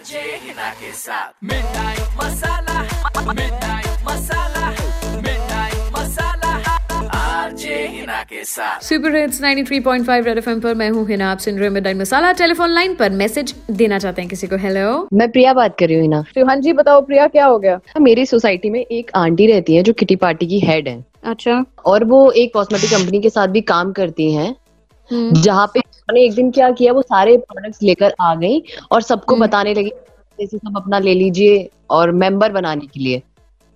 RJ Hina के साथ midnight masala midnight masala midnight masala RJ Hina के साथ सुपर हिट्स 93.5 रेड एफएम पर मैं हूँ हिना। आप सुन रहे हैं मिडनाइट मसाला टेलीफोन लाइन पर मैसेज देना चाहते हैं किसी को। हेलो मैं प्रिया बात कर रही हूँ हिना। तो हाँ जी बताओ प्रिया क्या हो गया? मेरी सोसाइटी में एक आंटी रहती है जो किटी पार्टी की हेड है। अच्छा। और वो एक कॉस्मेटिक कंपनी के साथ भी काम करती हैं। जहाँ पे उन्होंने एक दिन क्या किया वो सारे प्रोडक्ट्स लेकर आ गई और सबको हम्म। बताने लगी जैसे सब अपना ले लीजिए और मेंबर बनाने के लिए।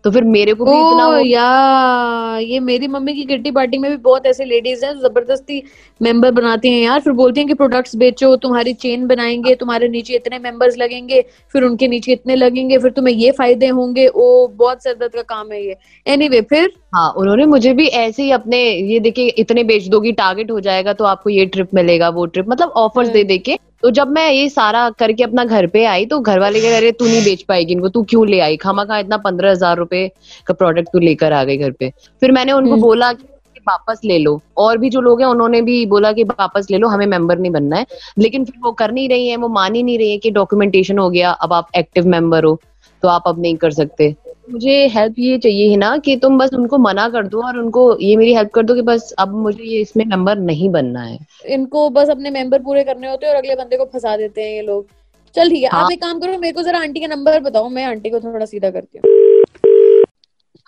तो फिर मेरे को भी इतना ओ यार ये मेरी मम्मी की किट्टी पार्टी में भी बहुत ऐसे लेडीज़ हैं जो ज़बरदस्ती मेंबर बनाती हैं यार। फिर बोलती हैं कि प्रोडक्ट्स बेचो तुम्हारी चेन बनाएँगे तुम्हारे नीचे इतने मेंबर्स लगेंगे फिर उनके नीचे इतने लगेंगे फिर तुम्हें ये फ़ायदे होंगे। ओ बहुत सरदर्द का काम है ये। एनीवे फिर हाँ उन्होंने मुझे भी ऐसे ही अपने ये देखिए इतने बेच दोगी टारगेट हो जाएगा तो आपको ये ट्रिप मिलेगा वो ट्रिप मतलब ऑफर्स हम्म। दे दे के। तो जब मैं ये सारा करके अपना घर पे आई तो घर वाले कह रहे तू नहीं बेच पाएगी इनको तू क्यों ले आई? खामा खा इतना पंद्रह हज़ार रुपए का प्रोडक्ट तू लेकर आ गई घर पे। फिर मैंने उनको हम्म। बोला कि वापस ले लो। और भी जो लोग हैं उन्होंने भी बोला कि वापस ले लो हमें मेंबर नहीं बनना है। लेकिन फिर वो कर नहीं रही है वो मान ही नहीं रही है कि डॉक्यूमेंटेशन हो गया अब आप एक्टिव मेंबर हो तो आप अब नहीं कर सकते। मुझे हेल्प ये चाहिए है ना कि तुम बस उनको मना कर दो और उनको ये मेरी हेल्प कर दो कि बस अब मुझे ये इसमें मेंबर नहीं बनना है। इनको बस अपने मेंबर पूरे करने होते हैं और अगले बंदे को फंसा देते हैं ये लोग। चल ठीक है हाँ। आप। एक काम करो मेरे को जरा आंटी का नंबर बताओ मैं आंटी को थोड़ा सीधा करती हूँ।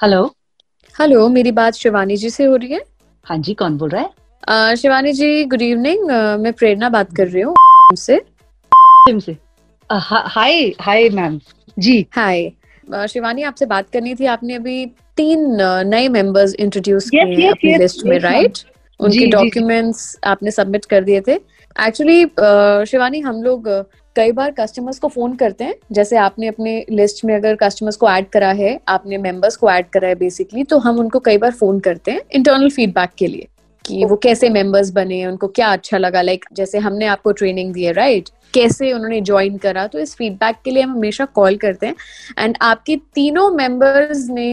हेलो हेलो मेरी बात शिवानी जी से हो रही है? हाँ जी कौन बोल रहा है? शिवानी जी गुड इवनिंग मैं प्रेरणा बात कर रही हूँ। से? से हाय हाय मैम जी। हाय शिवानी आपसे बात करनी थी आपने अभी तीन नए मेंबर्स इंट्रोड्यूस किए अपनी लिस्ट में राइट उनके। डॉक्यूमेंट्स आपने सबमिट कर दिए थे. एक्चुअली शिवानी हम लोग कई बार कस्टमर्स को फ़ोन करते हैं. जैसे आपने अपने लिस्ट में अगर कस्टमर्स को ऐड करा है आपने मेंबर्स को ऐड करा है बेसिकली तो हम उनको कई बार फ़ोन करते हैं इंटरनल फीडबैक के लिए. कि वो कैसे मेंबर्स बने उनको क्या अच्छा लगा? लाइक like, जैसे हमने आपको ट्रेनिंग दी है राइट कैसे उन्होंने ज्वाइन करा? तो इस फीडबैक के लिए हम हमेशा कॉल करते हैं। एंड आपके तीनों मेंबर्स ने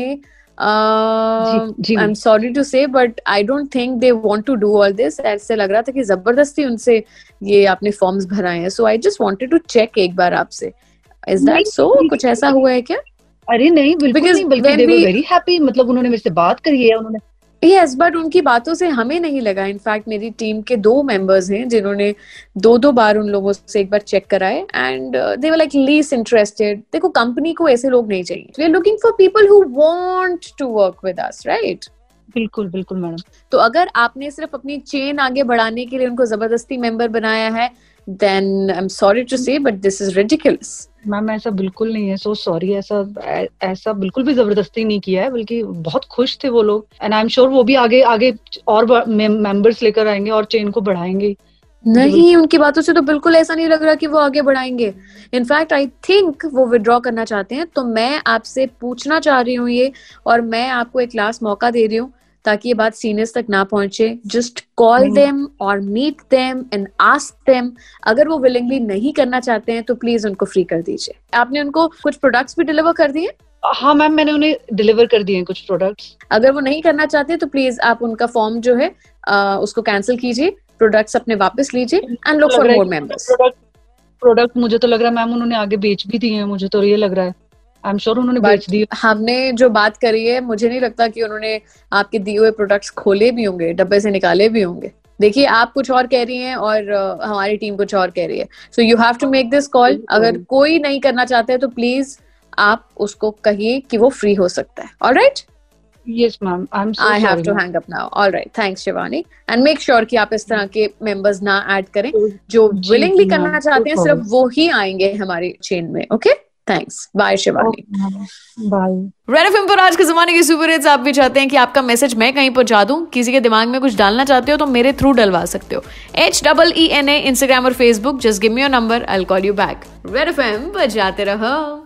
I am sorry to say but I don't think they want to do all this ऐसे लग रहा था कि ज़बरदस्ती उनसे ये आपने फॉर्म्स भराए हैं। So I just wanted to check एक बार आपसे। इज़ दैट सो कुछ ऐसा हुआ है क्या? अरे नहीं बिल्कुल नहीं बल्कि दे वर वेरी हैप्पी मतलब उन्होंने मेरे से बात करी है उन्होंने यस बट उनकी बातों से हमें नहीं लगा। इनफैक्ट मेरी टीम के दो मेंबर्स हैं जिन्होंने दो दो बार उन लोगों से एक बार चेक कराए and they were like less interested देखो कंपनी को ऐसे लोग नहीं चाहिए। We are looking for people who want to work with us right बिल्कुल बिल्कुल मैडम। तो अगर आपने सिर्फ़ अपनी चेन आगे बढ़ाने के लिए उनको ज़बरदस्ती मेंबर बनाया है I am sorry to say but this is ridiculous ma'am ऐसा बिल्कुल नहीं है. सो so सॉरी ऐसा ऐ- ऐसा बिल्कुल भी ज़बरदस्ती नहीं किया है बल्कि बहुत खुश थे वो लोग. एंड आई एम श्योर वो भी आगे आगे और मेंबर्स लेकर आएँगे और चेन को बढ़ाएँगे. नहीं उनकी बातों से तो बिल्कुल ऐसा नहीं लग रहा कि वो आगे बढ़ाएँगे. इनफैक्ट आई थिंक वो विड्रॉ करना चाहते हैं. तो मैं आपसे पूछना चाह रही हूँ ये और मैं आपको एक लास्ट मौका दे रही हूँ. ताकि ये बात सीनियर्स तक ना पहुँचे। Just call. देम और meet them and ask them अगर वो विलिंगली नहीं करना चाहते हैं तो प्लीज़ उनको फ्री कर दीजिए। आपने उनको कुछ प्रोडक्ट्स भी डिलीवर कर दिए? हाँ मैम मैंने उन्हें डिलीवर कर दिए हैं कुछ प्रोडक्ट्स अगर वो नहीं करना चाहते तो प्लीज़ आप उनका फॉर्म जो है अ, उसको कैंसिल कीजिए। प्रोडक्ट्स अपने वापस लीजिए and look for more members product product मुझे तो लग रहा है मैम उन्होंने आगे बेच भी दिए हैं मुझे तो ये लग रहा है। आई एम श्योर उन्होंने बेच दिए। हमने जो बात करी है मुझे नहीं लगता कि उन्होंने आपके दिए हुए प्रोडक्ट्स खोले भी होंगे डब्बे से निकाले भी होंगे। देखिए आप कुछ और कह रही हैं और हमारी टीम कुछ और कह रही है। So you have to make this call अगर कोई नहीं करना चाहते तो प्लीज़ आप उसको कहिए कि वो फ्री हो सकता है। Alright yes ma'am I am I have to hang up now alright thanks Shivani and make sure कि आप इस तरह के मेंबर्स ना ऐड करें। जो विलिंगली करना चाहते हैं सिर्फ़ वो ही आएँगे हमारी चेन में okay thanks bye Shivani bye Red FM पर आज के जमाने की सुपर हिट्स आप भी चाहते हैं कि आपका मैसेज मैं कहीं पहुँचा दूँ किसी के दिमाग में कुछ डालना चाहते हो तो मेरे थ्रू डलवा सकते हो। H double E N A Instagram और Facebook just give me your number I call you back Red FM बजाते रहो।